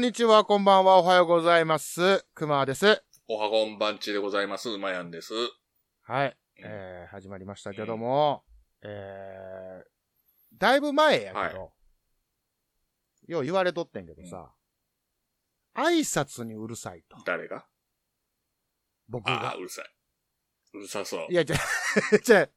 んにちは、こんばんは、おはようございます。くまです。おはこんばんちでございます。うまやんです。はい。えー、始まりましたけども、えー、だいぶ前やけど、はいよう言われとってんけどさ、挨拶にうるさいと。誰が？僕がああ、。うるさい。うるさそう。いや、じゃ、じゃ、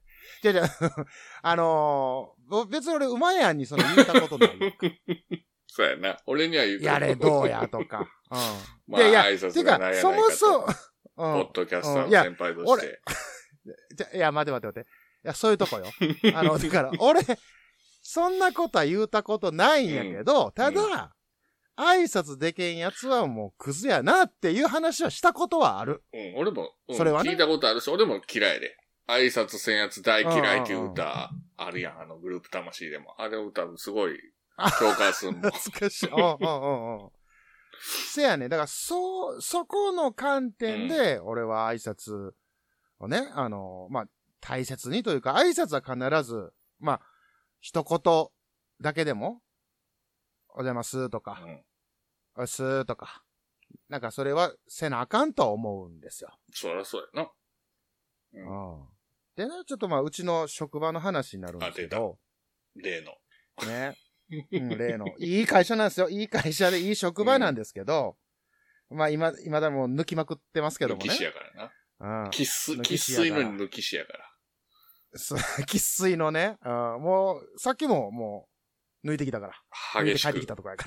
じゃ、じゃ、あのーぼ別に俺、うまやんにその言ったことないよ。そうやな。俺には言うけやれ、どうやとか。うん。まあ、いやいや挨拶てかそ。もそも、ポうんッ。ドキャスターの先輩とし俺て。じゃいや、待て待て待て。いや、そういうとこよ。あの、だから、俺、そんなことは言うたことないんやけど、ただ、挨拶でけんやつはもうクズやなっていう話はしたことはある。うん、俺も、うんそれはね聞いたことあるし、俺も嫌いで。挨拶せんやつ大嫌いっていう歌あるやん、あのグループ魂でも。あれを歌うすごい 共感すんもん。懐かしい。うんうんうんうん。せやね。だから、そう、そこの観点で、俺は挨拶をね、あの、まあ、大切にというか、挨拶は必ず、まあ、一言だけでも、お邪魔すとか、うんすーとか。なんかそれはせなあかんとは思うんですよ。そりゃそうやな。ううん。でね、ちょっとまあ、うちの職場の話になるんですけど、例の。ね。うん、例の。いい会社なんですよ。いい会社でいい職場なんですけど、まあ今、今だもう抜きまくってますけどもね抜き。師やからな。うん。生粋、抜生き師やから粋の抜き師やから。そう生粋のね、うん、もう、さっきももう、抜いてきたから。抜い激しくて帰ってき。たとこやか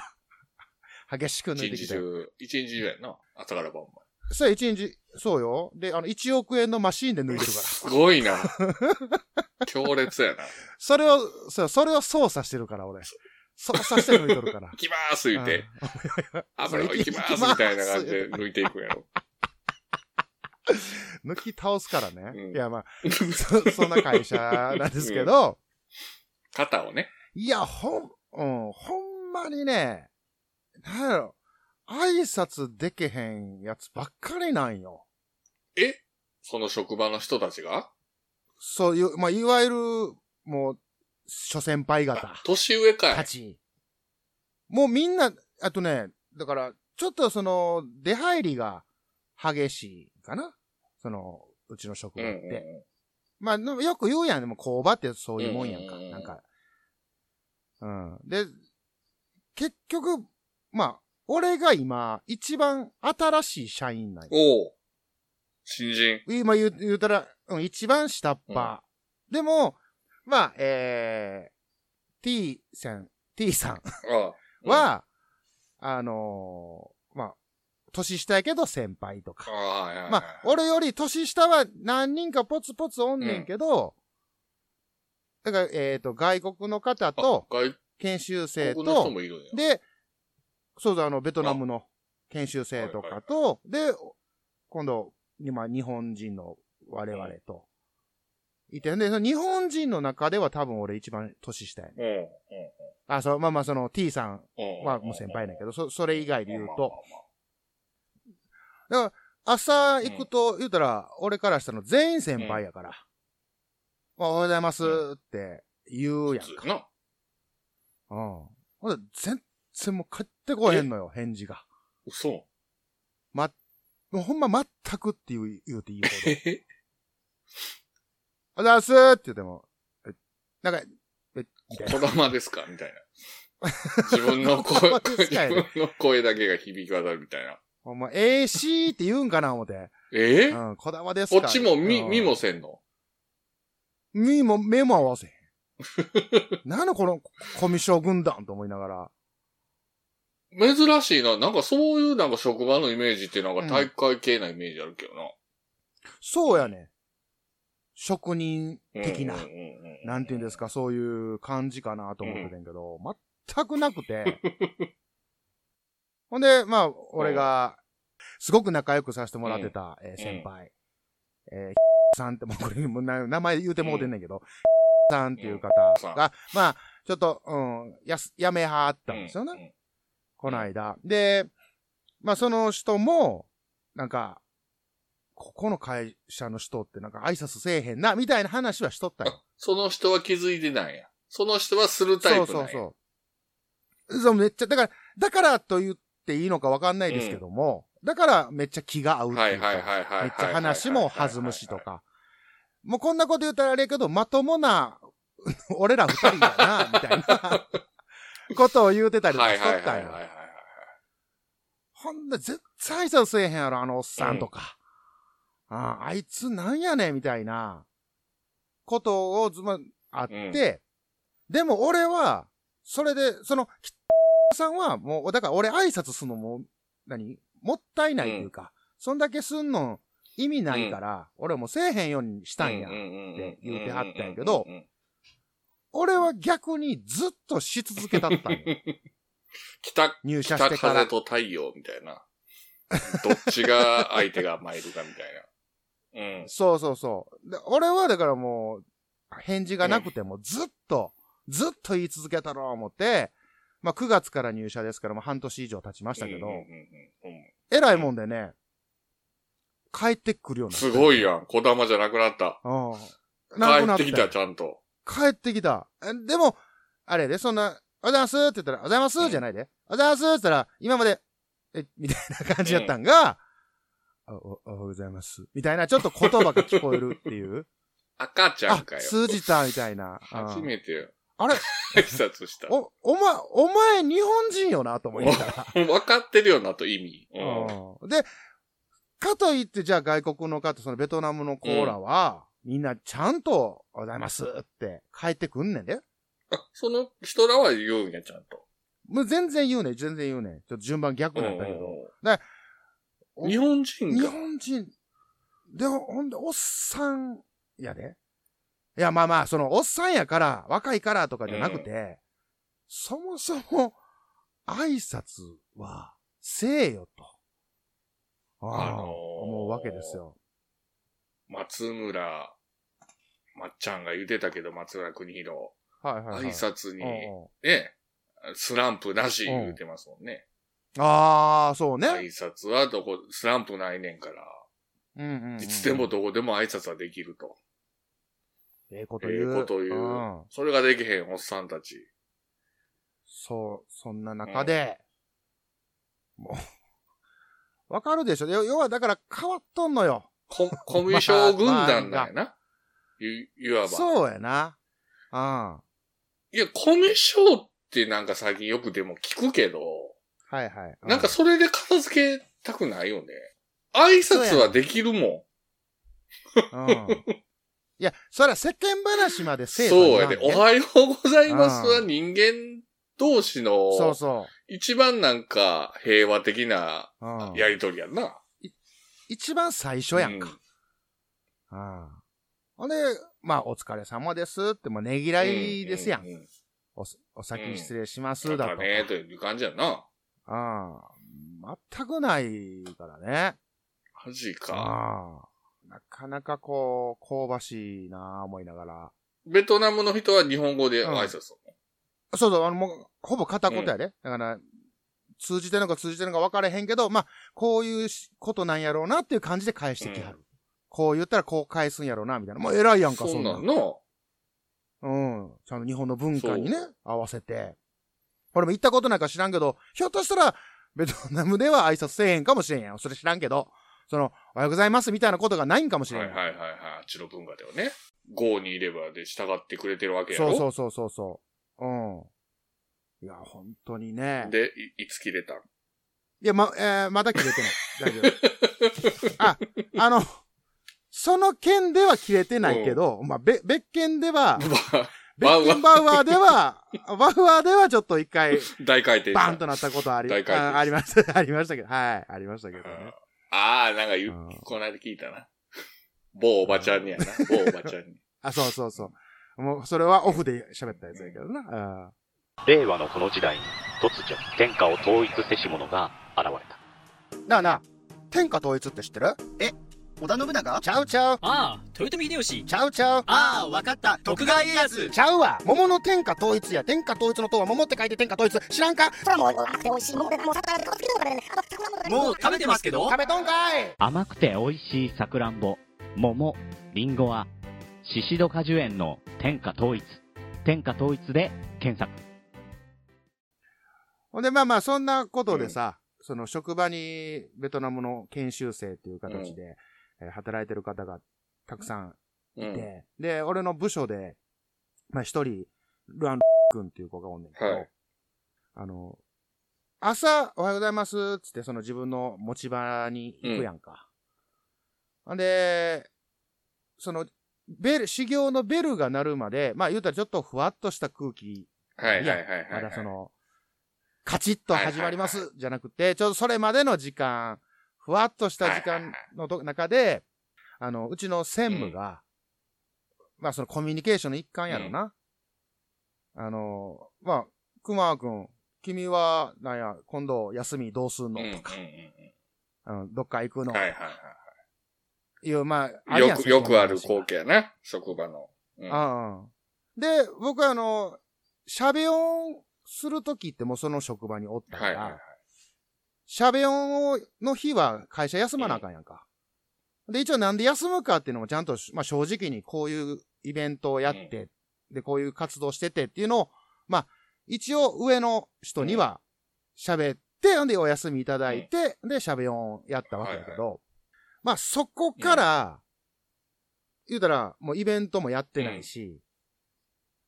ら。激しく抜い一てきたよ。日中、一日中やな。朝から晩まそう、一日、そうよ。で、あの、1億円のマシーンで抜いで。てるから。すごいな。強烈やな。それを、そう、それを操作してるから、俺。操作して抜いてるから 行。きまーす言うて、油を 行きまーすみたいな感じで抜いていくんやろ。抜き倒すからね。うんいや、まあ、そ、そんな会社なんですけど、肩をね。いや、ほん、うん、ほんまにね、なんやろ、挨拶でけへんやつばっかりなんよ。え？その職場の人たちが？そういう、まあ、いわゆる、もう、諸先輩方あ年上かい。たち。もうみんな、あとね、だから、ちょっとその、出入りが激しいかなその、うちの職場って。うんうんうんまあ、のよく言うやん。でも、工場ってそういうもんやんか。うんうんうんなんか。うん。で、結局、まあ、俺が今、一番新しい社員なんよおう新人。今言う言うたら、うん、一番下っ端。でも、まあ、えー、T さん、T さんは、あのーまあ、年下やけど先輩とか。まあ、俺より年下は何人かポツポツおんねんけど、だから、えっ、と、外国の方あと、外研修生と。で、そうだ、あの、ベトナムの研修生とかと、で、今度、今、日本人の我々と、いて、で、その日本人の中では多分俺一番年下やねん。うん。うん。あ、そう、まあまあ、その T さんうん。はもう先輩だけど、そ、それ以外で言うと、まあだから、朝行くと、言うたら、俺からしたら全員先輩やから。おはようございますって言うやんか。うん。ほんで、全然もう帰ってこへんのよ、返事が。嘘。もうほんま全くって言う、言うていいほど。おざすって言っても、え、なんか、え、みたいな。こだまですか？みたいな。自分の声、こだまですか？い自分の声だけが響き渡るみたいな。ほんま、ええしーって言うんかな思って。え？うん、こだまですか？こっちもみ、うん見もせんの？みも、目も合わせへん。なんのこのコミュ障軍団と思いながら。珍しいな。なんかそういうなんか職場のイメージってなんか体育会系なイメージあるけどな。そうやね。職人的ななんていうんですか、そういう感じかなと思ってたんやけど、全くなくて。ほんで、まあ、俺が、すごく仲良くさせてもらってた、えー先輩。えー さんって、もうこれ、もうな名前言うてもうてんねんけど、さんっていう方が、まあ、ちょっと、うん、やす、やめはったんですよね。うん。この間。で、まあその人も、なんか、ここの会社の人ってなんか挨拶せえへんな、みたいな話はしとったよ。あその人は気づいてないんや。その人はするタそうイプなんや。そうそう。そう、めっちゃ、だから、だからと言っっていいのかわかんないですけども、だからめっちゃ気が合うっていうか、はいはいはいはいはいめっちゃ話も弾むしとか。もうこんなこと言ったらあれやけど、まともな、俺ら二人だな、みたいなことを言うてたりしとったんいはいはい。はい。ほんで、絶対挨拶せえへんやろ、あのおっさんとか。あああいつなんやねん、みたいな、ことをずま、あって、でも俺は、それで、その、きさんは、もう、だから俺挨拶すんのも、何もったいないっていうか、そんだけすんの意味ないから、俺はもうせえへんようにしたんや。って言うてはったんやけど俺は逆にずっとし続けたったんよ。北、入社し北てから風。と太陽みたいな。どっちが相手が参るかみたいな。うん。そうそうそう。で俺はだからもう、返事がなくてもずっと、ずっと言い続けたろう思って、まあ9月から入社ですからもう半年以上経ちましたけど、えらいもんでね、帰ってくるようになったすごいやん。小玉じゃなくなった。うん。なくな帰ってきた、ちゃんと。帰ってきた。えでも、あれで、そんな、おはようございますって言ったら、おはようございますじゃないで。おはようございますって言ったら、今まで、え、みたいな感じやったんが、あおおはようございます。みたいな、ちょっと言葉が聞こえるっていう。赤ちゃんあか、よ。通じた、みたいな。うん初めてよ。あれ？挨拶した。お、お前、お前日本人よなと思いながら。分かってるよなと意味。うんうんで、かといって、じゃあ外国の方、そのベトナムのコーラは、みんなちゃんと、おはようございますって帰ってくんねんで。あその人らは言うんや、ちゃんと。もう全然言うねん、全然言うねん。ちょっと順番逆だったけど。うん日本人日が。本人、で、ほんで、おっさんやで。いや、まあまあ、その、おっさんやから、若いからとかじゃなくて、そもそも、挨拶は、せえよと。ああ、あのー思うわけですよ。松村、まっちゃんが言ってたけど、松村邦弘。はいはい、はい。挨拶に、うんうんね、スランプなし言うてますもんね。ああ、そうね。挨拶はどこ、スランプないねんから、うんうんうんいつでも。どこでも挨拶はできると。ええことええ言う。こと言う。んそれができへんおっさんたち。そう、そんな中で、もう、わかるでしょ要要はだから変わっとんのよ。ココミュ障軍団だよな。い、いわば。そうやな。うん。いや、コミュ障ってなんか最近よくでも聞くけど、はいはい。うなんかそれで片付けたくないよね。挨拶はできるもうん。いや、そりゃ世間話までん。せえそうやで。おいはようございますはうん人間同士のそうそ一番なんか平和的なう。うん。やりとりやんな。一番最初やんか。ううん。ほんで、まあ、お疲れ様ですって、もうねぎらいですやん。ううお、お先失礼しますだだとか。ね、という感じやな。うん。全くないからね。マジか。なかなかこう、香ばしいなあ思いながら。ベトナムの人は日本語で挨拶するそうそう、あの、もう、ほぼ片言やで。だから、通じてるのか通じてるのか分からへんけど、まあ、こういうしことなんやろうなっていう感じで返してきはる。こう言ったらこう返すんやろうな、みたいな。もう偉いやんか、の。そそんなんん。なんの？うん。ちゃんと日本の文化にねそ、合わせて。俺も行ったことないか知らんけど、ひょっとしたら、ベトナムでは挨拶せえへんかもしれんやん。それ知らんけど、その、おはようございますみたいなことがないんかもしれんやん。はいはいはいはい。あっちの文化ではね。郷にいればで従ってくれてるわけやろ。そうそうそうそうそう。うん。いや、本当にね。で、いいつ切れたん？いや、ま、えーまだ切れてない。大丈夫。あ、あの、その件では切れてないけど、まあ、べ、別件では、別バウアー件バウアーでは、バウアーではちょっと一回、大回転バーンとなったことあり、あありました、ありましたけど、はい、ありましたけどね。ああ、なんか言う、うんこの間聞いたな。某おばちゃんにやな。某おばちゃんに。あ、そうそうそう。もう、それはオフで喋ったやつやけどな。令和のこの時代に突如天下を統一せし者が現れたうん。なあなあ、天下統一って知ってる？織田信長？ちゃうちゃう、ああ、豊臣秀吉。ちゃうちゃう。ああ、わかった。徳川家康。ちゃうわ桃の天下統一や天下統一の塔は桃って書いて天下統一知らんか？それはもう甘くて美味しいものでもう桜でねもねもう食べてますけど食べとんかい甘くて美味しいさくらんぼ、桃、りんごは、シシド果樹園の天下統一。天下統一で検索。ほんで、まあまあ、そんなことでさ、その職場にベトナムの研修生っていう形で、えー働いてる方がたくさんうん。いて、で、俺の部署で、まあ一人、ルアン君っていう子がおんねんけど、はいあの、朝、おはようございます、つってその自分の持ち場に行くやんか。ほんで、その、ベル、修行のベルが鳴るまで、まあ言うたらちょっとふわっとした空気はいはいはいはいはい。まだその、カチッと始まりますじゃなくて、ちょうどそれまでの時間、ふわっとした時間のと中で、あの、うちの専務が、まあそのコミュニケーションの一環やろな。あの、まあ、熊くん、君は、なんや、今度休みどうすんのうんうんうんとか、うん、どっか行くのうん。はいはいはいいう、まあ、い。よく、よくある光景やな。職場の。うんああ。で、僕はあの、喋音するときってもうその職場におったからはいはいはい、。喋音をの日は会社休まなあかんやんか。で、一応なんで休むかっていうのもちゃんと、まあ正直にこういうイベントをやって、で、こういう活動しててっていうのを、まあ、一応上の人には喋って、ほんでお休みいただいて、で、喋音やったわけだけど、まあそこから、言うたら、もうイベントもやってないし、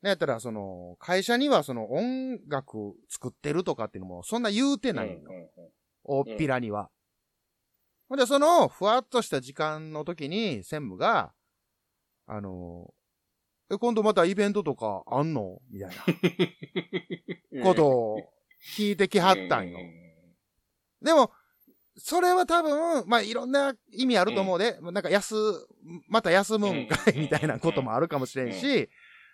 なんやったら、その、会社にはその音楽作ってるとかっていうのもそんな言うてないの。うん。うんうん大っぴらには。ほんで、その、ふわっとした時間の時に、専務が、あの、え、今度またイベントとかあんの？みたいなことを聞いてきはったんよ。でも、それは多分、まあ、いろんな意味あると思うで、なんか休、また休むんかいみたいなこともあるかもしれんし、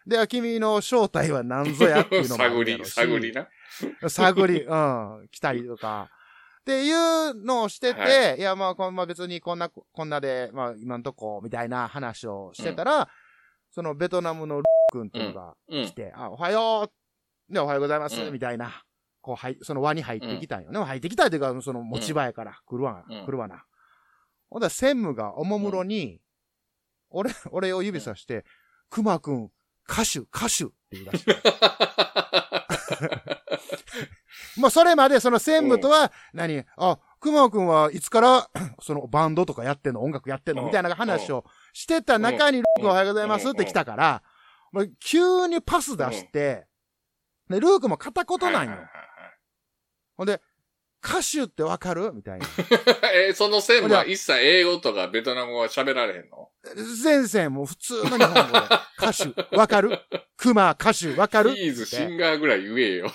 で、君の正体は何ぞやっていうのもあ 探り、探りな。探り、うん、来たりとか。っていうのをしてて、、はいや、まあ、こんまあ別にこんな、こんなで、まあ、今んとこ、みたいな話をしてたら、そのベトナムのルッ君っていうのがうん来。て、あ、おはようで、おはようございます、うんみたいな。こう、はい、その輪に入ってきたんよね。入ってきたっていうか、その持ち場やから、来るわ、うん来るわな。ほんだら専務がおもむろに、俺、俺を指さして、熊くん、歌手、歌手って言い出して。もうそれまでその専務とは何、あ、熊くんはいつから そのバンドとかやってんの音楽やってんのうんみたいな話をしてた中に、ルークおはようございますって来たから、もう急にパス出して、で、ルークも片言なんよ。ほんで、歌手ってわかる？みたいな。は いえーその専務は一切英語とかベトナム語は喋られへんの？先生もう普通の日本語で、歌手。わかる？熊歌手わかる？ピーズシンガーぐらい言えよ。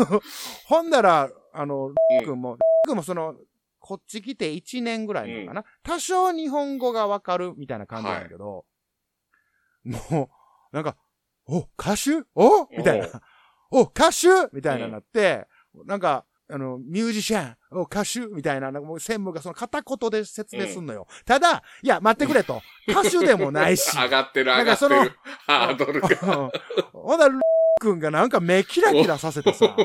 うん。ほんだら、あの、うん。君も、君もその、こっち来て1年ぐらいなのかな、多少日本語がわかるみたいな感じなんだけど、もう、なんか、お、歌手？お？みたいな。お、歌手？みたいななって、なんか、あの、ミュージシャン、お、歌手？みたいな、なんかもう専務がその片言で説明すんのよ。ただ、いや、待ってくれと。歌手でもないし。上がってるな上がってる。ハードルが。うんほんなら、ル君がなんか目キラキラさせてさ、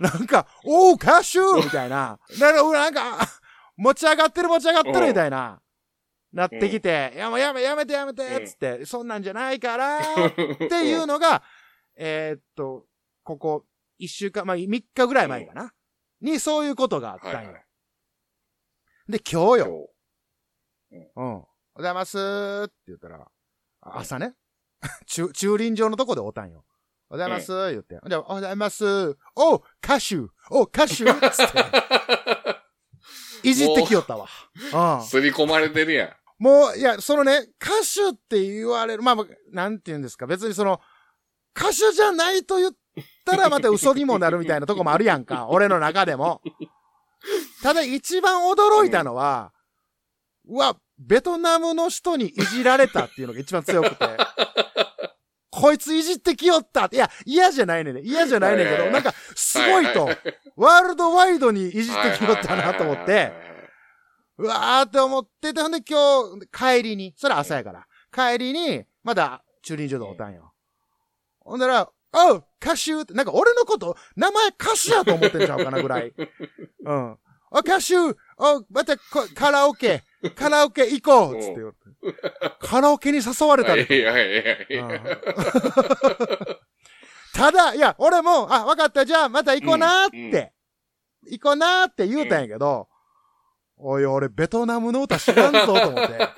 なんか、おう、歌手？みたいな。なんか、なんか、持ち上がってる持ち上がってるみたいな。なってきて、いやもうやめ、やめてやめて、つって、そんなんじゃないから、っていうのが、えーっと、ここ、一週間、まあ、三日ぐらい前かな。に、そういうことがあったんよ。はいはいで、今日よ。今うん。おはようございますって言ったら、あ朝ね。駐、駐輪場のとこでおったんよ。おはようございます言って。で、おはようございますお歌手お歌手つって、いじってきよったわ。うん日。。すり込まれてるやん。もう、いや、そのね、歌手って言われる、まあまあ、なんて言うんですか、別にその、歌手じゃないと言ったらまた嘘にもなるみたいなとこもあるやんか、俺の中でも。ただ一番驚いたのは、うわ、ベトナムの人にいじられたっていうのが一番強くて。こいついじってきよったって。いや、嫌じゃないねんね。嫌じゃないねんけど、なんか、すごいとはい、ワールドワイドにいじってきよったなと思って、うわーって思ってて、ほんで今日、帰りに、それ朝やから、帰りに、まだ駐輪場でおったんよ。ほんだら、おう歌手って、なんか俺のこと、名前歌手やと思ってんちゃうかなぐらい。うん。お、歌手お、またこカラオケ、カラオケ行こうつって言われて。カラオケに誘われたで。いやいやいや ただ、いや、俺も、あ、わかった、じゃあまた行こうなーって、うんうん行こうなーって言うたんやけど、おい、俺、ベトナムの歌知らんぞ、と思って。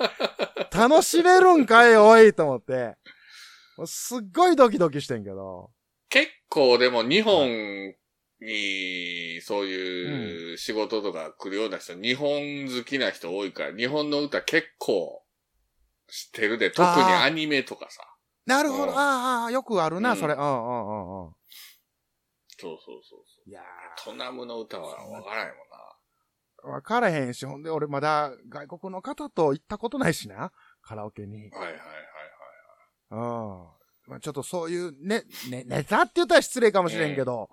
楽しめるんかい、おい、と思って。すっごいドキドキしてんけど。結構でも日本にそういう仕事とか来るような人、日本好きな人多いから、日本の歌結構知ってるで、特にアニメとかさ。なるほど、うんああよくあるな、うんそれ。うんうんうんうん。そうそうそうそう。いやベトナムの歌はわからんもんな。ー、わからへんし、ほんで俺まだ外国の方と行ったことないしな、カラオケに。はいはいはいはい。うん。まあちょっとそういう、ね、ね、ネタって言ったら失礼かもしれんけど、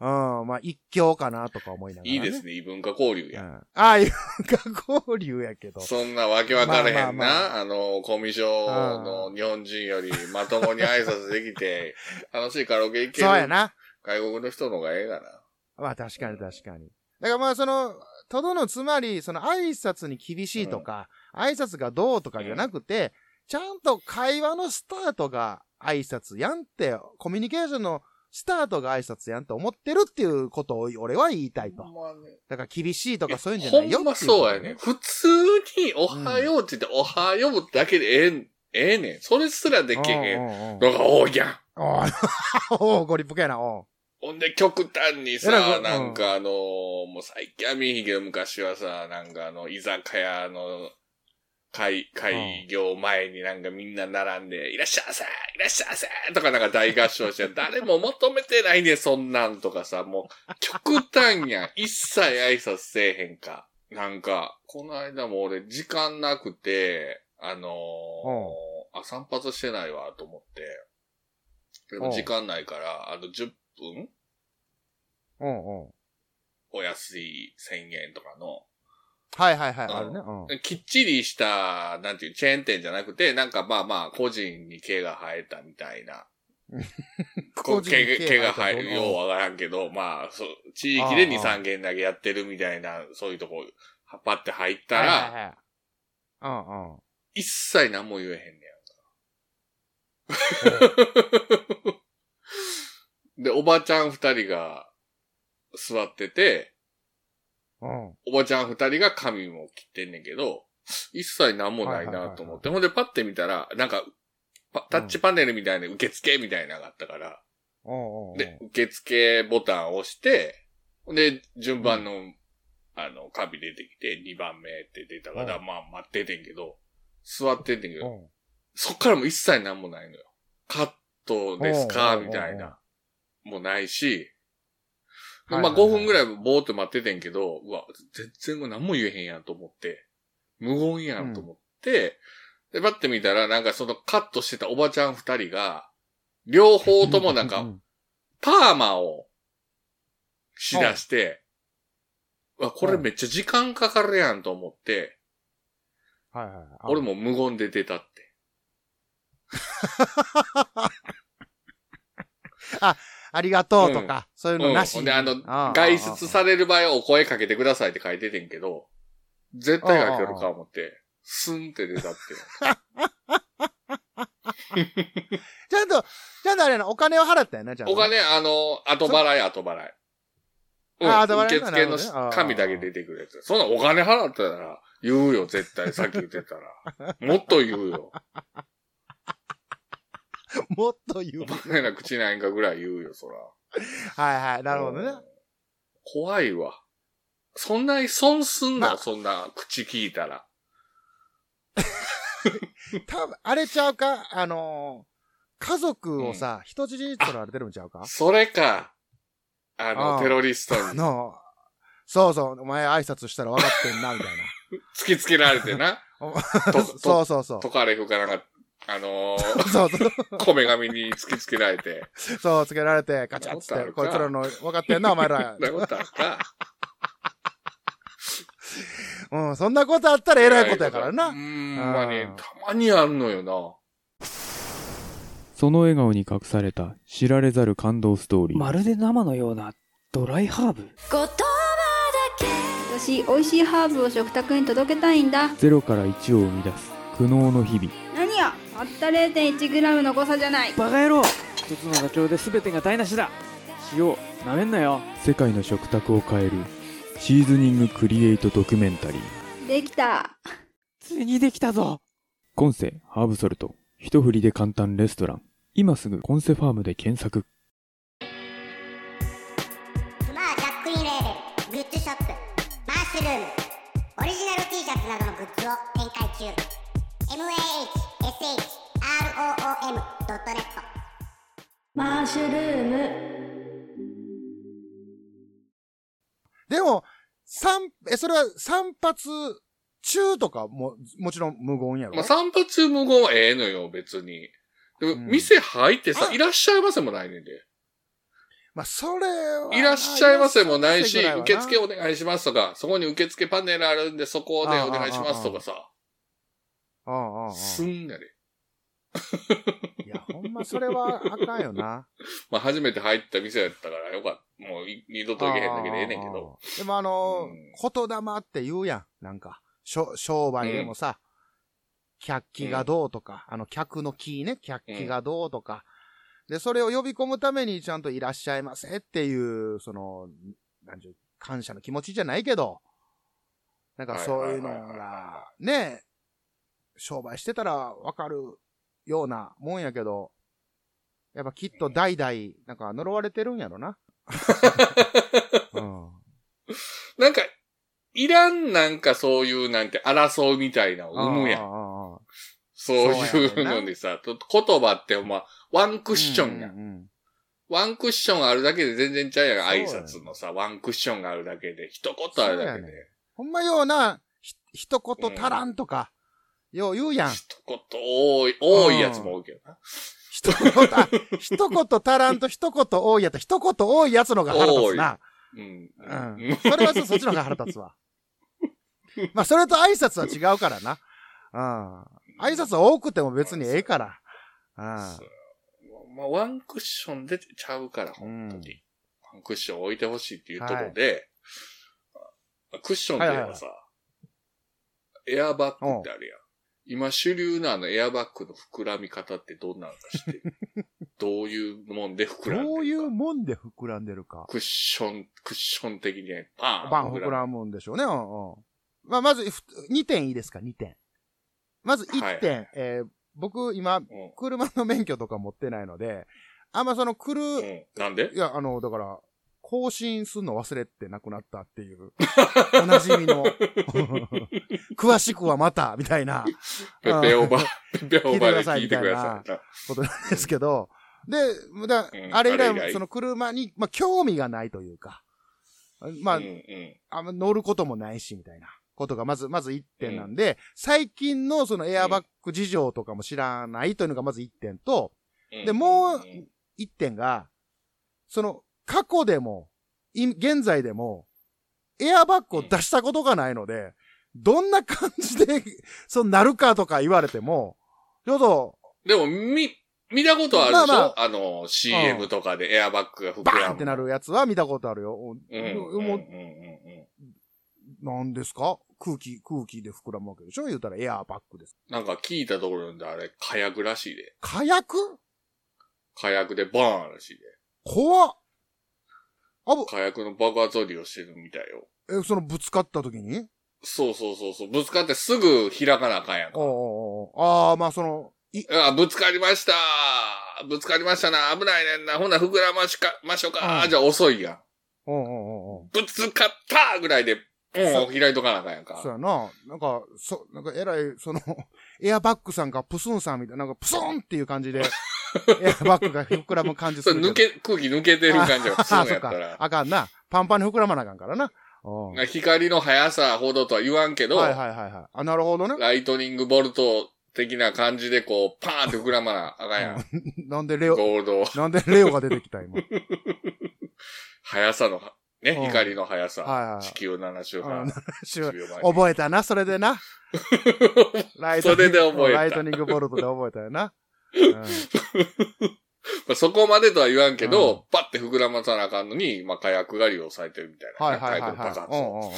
うん、まあ一興かなとか思いながら、ね。いいですね、異文化交流や。うん。ああ、いうか交流やけど。そんなわけわからへんな、まあまあまあの、コミュ障の日本人よりまともに挨拶できて、楽しいカラオケ行けるそうやな。外国の人の方がええがな。まあ確かに確かに。だからまあその、とどのつまり、その挨拶に厳しいとか、挨拶がどうとかじゃなくて、ちゃんと会話のスタートが挨拶やんって、コミュニケーションのスタートが挨拶やんと思ってるっていうことを俺は言いたいと。ねだから厳しいとかそういうんじゃないよほんまそうやね。普通におはようって言って、おはようだけでええん、ええねん。それすらできへんのが多いやん。おーおーご立腹やな、おほんで極端にさなんかあのもう最近は見えへんけど、昔はさ、なんかあの、居酒屋の開、開業前になんかみんな並んで、いらっしゃいませいらっしゃいませとかなんか大合唱して、誰も求めてないねそんなんとかさ、もう極端やん。一切挨拶せえへんか。なんか、この間も俺時間なくて、あのーあ、散髪してないわと思って。でも時間ないから、あの10分うんうん。お安い1000円とかの、はいはいはい、うんあるね。うん。きっちりした、なんていう、チェーン店じゃなくて、なんかまあまあ、個人に毛が生えたみたいな。毛毛が生える、ようわからんけど、まあ、そう、地域で2、ああ3軒だけやってるみたいな、そういうとこ、パって入ったはいら、はいはいうんうん。一切何も言えへんねやんか。で、おばちゃん二人が座ってて、うん。おばちゃん二人が髪も切ってんねんけど、一切何もないなと思って。ほんでパッて見たら、なんか、パタッチパネルみたいな受付みたいなのがあったから、うんうん。で、受付ボタンを押して、ほんで、順番の、あの、カビ出てきて、2番目って出たから、うまあ待っててんけど、座っててんけど、うん。そっからも一切何もないのよ。カットですか？みたいな。もうないし、まあはいはいはい。5分ぐらいぼーっと待っててんけど、うわ、全然何も言えへんやんと思って、無言やんと思って、で、パッて見たら、なんかそのカットしてたおばちゃん二人が、両方ともなんか、パーマをしだして、うわ、これめっちゃ時間かかるやんと思って、はいはいはい。俺も無言で出たって。ありがとうとか、そういううん。のなしに。ほんで、あの、あ外出される場合はお声かけてくださいって書いててんけど、絶対かけるか思って、スンって出たって。ちゃんと、ちゃんとあれやな、お金を払ったよな、ちゃんと。お金、あの、後払い、後払い。うん、あ後払い受付の紙だけ出てくるやつ。そんなお金払ったら言うよ、絶対。さっき言ってたら。もっと言うよ。もっと言うお。前ら口ないんかぐらい言うよ、そら。はいはい、なるほどねうん。。怖いわ。そんなに損すんの、まあそんな口聞いたら。多分、あれちゃうか？あのー、家族をさ、人質取られてるんちゃうか？それか。あの、あーテロリストの、そうそう、お前挨拶したら分かってんな、みたい 突きつけられてな。な。とそうそうそう。トカレフかなんか、あのー、そうそう。こめ紙に突きつけられて。そう、つけられて、ガチャッつって、こいつらの分かってんな、お前らそん。なことあるか。うん、そんなことあったら偉いことやからな。うーん、まあねうん、たまにあるのよな。その笑顔に隠された知られざる感動ストーリー。まるで生のようなドライハーブ私美味しいハーブを食卓に届けたいんだゼロから1を生み出す苦悩の日々。たった 0.1g の誤差じゃない。バカ野郎。一つのダチョウで全てが台無しだ。塩なめんなよ。世界の食卓を変える。シーズニングクリエイトドキュメンタリー。できた。ついにできたぞ。コンセハーブソルト。一振りで簡単レストラン。今すぐコンセファームで検索。クマージャックインレーベルグッズショップマッシュルームオリジナル T シャツなどのグッズを展開中 mahshroom.net マッシュルームでも、散、え、それは散髪中とかも、もちろん無言やろ？まあ、散髪無言はええのよ、別に。でも、うん店入ってさ、あいらっしゃいませもないねんで。まあ、それは。いらっしゃいませもないし、受付お願いしますとか、そこに受付パネルあるんで、そこでお願いしますとかさ、な。うんうんうん。すんやで。いや、ほんまそれはあかんよな。まあ、初めて入った店やったからよかった。もうい二度と行けへんだけでええねんけど。でもあのーうん言霊って言うやん。なんか、しょ商売でもさ、客気がどうとか、あの、客の気ね、客気がどうとか。で、それを呼び込むためにちゃんといらっしゃいませっていう、その、なんちゅう、感謝の気持ちじゃないけど、なんかそういうのが、ね、商売してたらわかるようなもんやけど、やっぱきっと代々、なんか呪われてるんやろな。うん。なんか、いらんなんかそういうなんて争うみたいな生むやん。ん。そういうのにさ、と言葉ってほんま、ワンクッションや。うんんワンクッションあるだけで全然ちゃうやん。挨拶のさ、ワンクッションがあるだけで、一言あるだけそうやねで。ほんまような、ひ一言足らんとか、よう言うやん。一言多い、多いやつも多いけどな。一言、あ 一言足らんと一言多いやつ、一言多いやつのが腹立つな。うん。うん。それはそそっちのが腹立つわ。まあ、それと挨拶は違うからな。うん。挨拶は多くても別にええから。うん。まあ、ワンクッションでちゃうから、本当に。ワンクッション置いてほしいっていうところで、クッションって言えばさ、エアバッグってあるやん。今主流なあのエアバッグの膨らみ方ってどんなのか知ってる？どういうもんで膨らんでるか。どういうもんで膨らんでるか。クッション、クッション的にね、パーンバン膨らむんでしょうね。うんうん。まあ、まず、2点いいですか ?2 点。まず1点。はいえー僕、今、うん車の免許とか持ってないので、あんまその来る、うん。なんで？いや、あの、だから、更新すんの忘れてなくなったっていう、おなじみの、詳しくはまた、みたいな。ペペオーバー、ペペオーバ聞いてくくださいい。ことなんですけど、で、だうんあれ以来来、その車に、まあ、興味がないというか、まあ、うんうん。あ乗ることもないし、みたいなことがまず、まず一点なんで、最近のそのエアバッグ事情とかも知らないというのがまず一点と、うん。で、もううん一点が、その、過去でも、い現在でも、エアバッグを出したことがないので、どんな感じで、そうなるかとか言われても、ちょっと、でも、み、見たことあるでしょ、まあまあ、の、CM とかでエアバッグが膨らむ。バーンってなるやつは見たことあるよ。うん。うんうんうんもう、うんなんですか？空気、空気で膨らむわけでしょ？言うたらエアバッグです。なんか聞いたところであれ、火薬らしいで。火薬？火薬でバーンらしいで。怖っ火薬の爆発を利用してるみたいよ。え、そのぶつかった時に？そうそうそうそう。ぶつかってすぐ開かなあかんやんか。ああ、まあその、い、あ、ぶつかりましたぶつかりましたな危ないねんなほんなら膨らましか、ましょうか、うんじゃあ遅いやん。おうおうおうおうぶつかったぐらいで、もう開いとかなあかんやんか。そうやな。なんか、そ、なんか、えらい、その、エアバッグさんがプスンさんみたいな、なんか、プスンっていう感じで、エアバッグが膨らむ感じする。抜け、空気抜けてる感じがあするんやったら。。あかんな。パンパンに膨らまなあかんからな。うん光の速さほどとは言わんけど、はいはいはいはい。あ、なるほどね。ライトニングボルト的な感じでこう、パーンって膨らまなあかんやん。なんでレオ、ゴールド。なんでレオが出てきた今。速さの、ね、うん光の速さ。はいはい地球7周うん半。し10秒前に覚えたな、それでな。ライそれで覚えたライトニングボルトで覚えたよな。まあそこまでとは言わんけど、パッて膨らまさなあかんのに、まあ火薬が利用されてるみたいな。はいはいはい火薬の爆は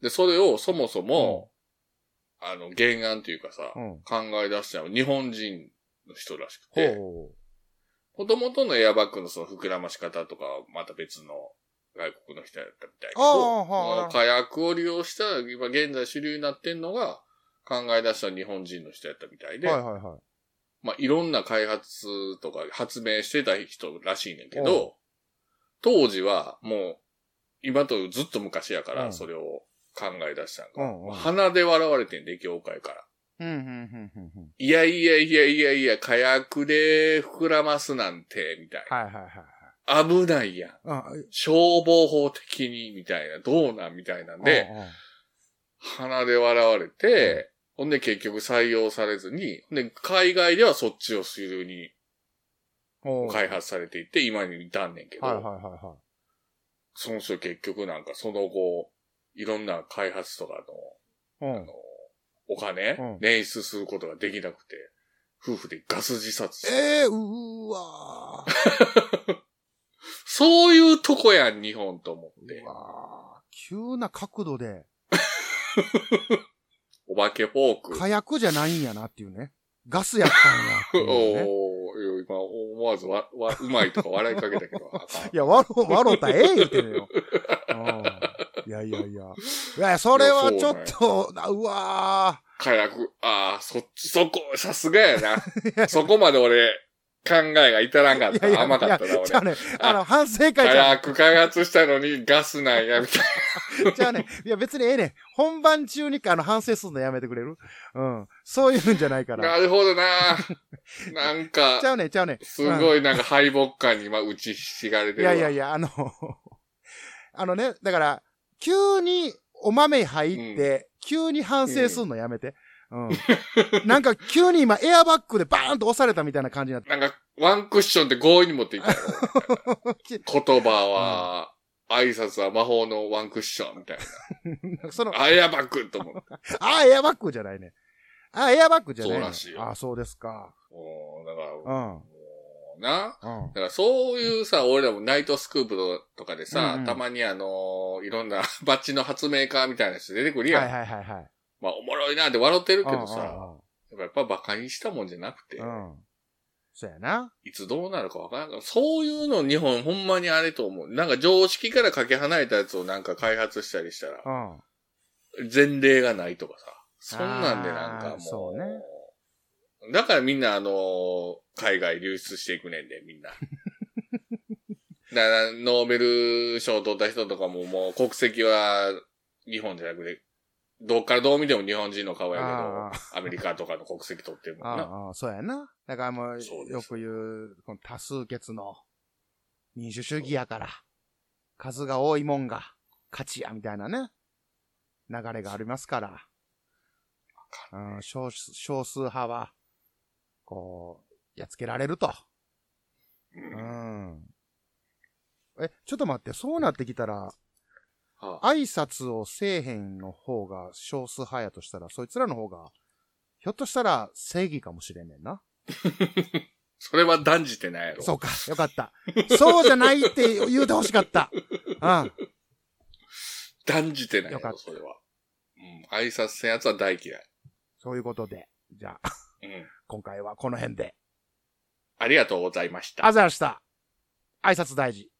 い。で、それをそもそも、あの、原案というかさ、うん。考え出したのは日本人の人らしくほて、う。もともとのエアバッグのその膨らまし方とかはまた別の外国の人やったみたいけああど、はあこの火薬を利用した、今現在主流になってんのが、考え出した日本人の人やったみたいで、はいはいはい。まあ、いろんな開発とか発明してた人らしいねんけど、当時はもう、今とずっと昔やから、うんそれを考え出したんか。うんうん鼻で笑われてんで、業界から。いやいやいやいやいや、火薬で膨らますなんて、みたいはいはいはいな。危ないやん。はい。消防法的に、みたいな、どうなん？みたいなんで、鼻で笑われて、ほんで結局採用されずに、で海外ではそっちを主流に。開発されていって、今に至んねんけど、はいはいはいはい。その人結局なんかその後、いろんな開発とかの、うんあの、お金、うん捻出することができなくて、夫婦でガス自殺ええー、うーわー。そういうとこやん、日本と思ってう。わー急な角度で、けフォーク。火薬じゃないんやなっていうね。ガスやったんや お。ー今思わずわ、わ、うまいとか笑いかけたけど、いや、わろ、わろたええ言うてるよ。うんいやいやいや。いや、それはちょっと、あうわ火薬、ああ、そっち、そこ、さすがやな。そこまで俺、考えが至らんかっー。いやいた。や、甘かったな、いやじゃあ俺。ね、あの、反省会火じゃん。薬開発したのにガスなんや、みたい じゃあね、いや別にええねん。本番中にあの反省するのやめてくれる？うん。そういうんじゃないかな。ら。なるほどな。なんかち、ゃうねん、ちゃうねん。すごいなんか敗北感に今打ちひしがれているわ。やいやいや、あの、あのね、だから、急にお豆入って、急に反省すんのやめて。うん。なんか急に今エアバッグでバーンと押されたみたいな感じになって。なんか、ワンクッションって強引に持っていったよ。言葉は、挨拶は魔法のワンクッションみたいな。その、あ、エアバッグと思って。あ、エアバッグじゃないね。あ、エアバッグじゃないのそうらしいよあ、そうですか。もうだから、うん。な。うんだ。からそういうさ、俺らもナイトスクープとかでさ、うんうんたまにあのいろんなバッチの発明家みたいな人出てくるやん。はいはいはいはい。まあおもろいなって笑ってるけどうんさ、やっぱバカにしたもんじゃなくて、うん。うん。そうやな。いつどうなるかわからんから、そういうの日本ほんまにあれと思う。なんか常識からかけ離れたやつをなんか開発したりしたら、うん。前例がないとかさ、そんなんでなんかもう、そうねだからみんなあの海外流出していくねんで、みんな。だから、ノーベル賞を取った人とかももう国籍は日本じゃなくて、どっからどう見ても日本人の顔やあけど、アメリカとかの国籍取ってるもんな。ああ、そうやな。だからもう、そうよく言う、この多数決の民主主義やから、数が多いもんが勝ちや、みたいなね、流れがありますから。うん、少数少数派は、こう、やっつけられると。うん。え、ちょっと待って、そうなってきたら、はあ挨拶をせえへんの方が少数派やとしたら、そいつらの方が、ひょっとしたら正義かもしれんねんな。それは断じてないやろ。そうか、よかった。そうじゃないって言うてほしかった。うん。断じてないやろ、よかったそれは。うん。挨拶せんやつは大嫌い。そういうことで、じゃあ、うん。今回はこの辺で。ありがとうございました。あざらした。挨拶大事。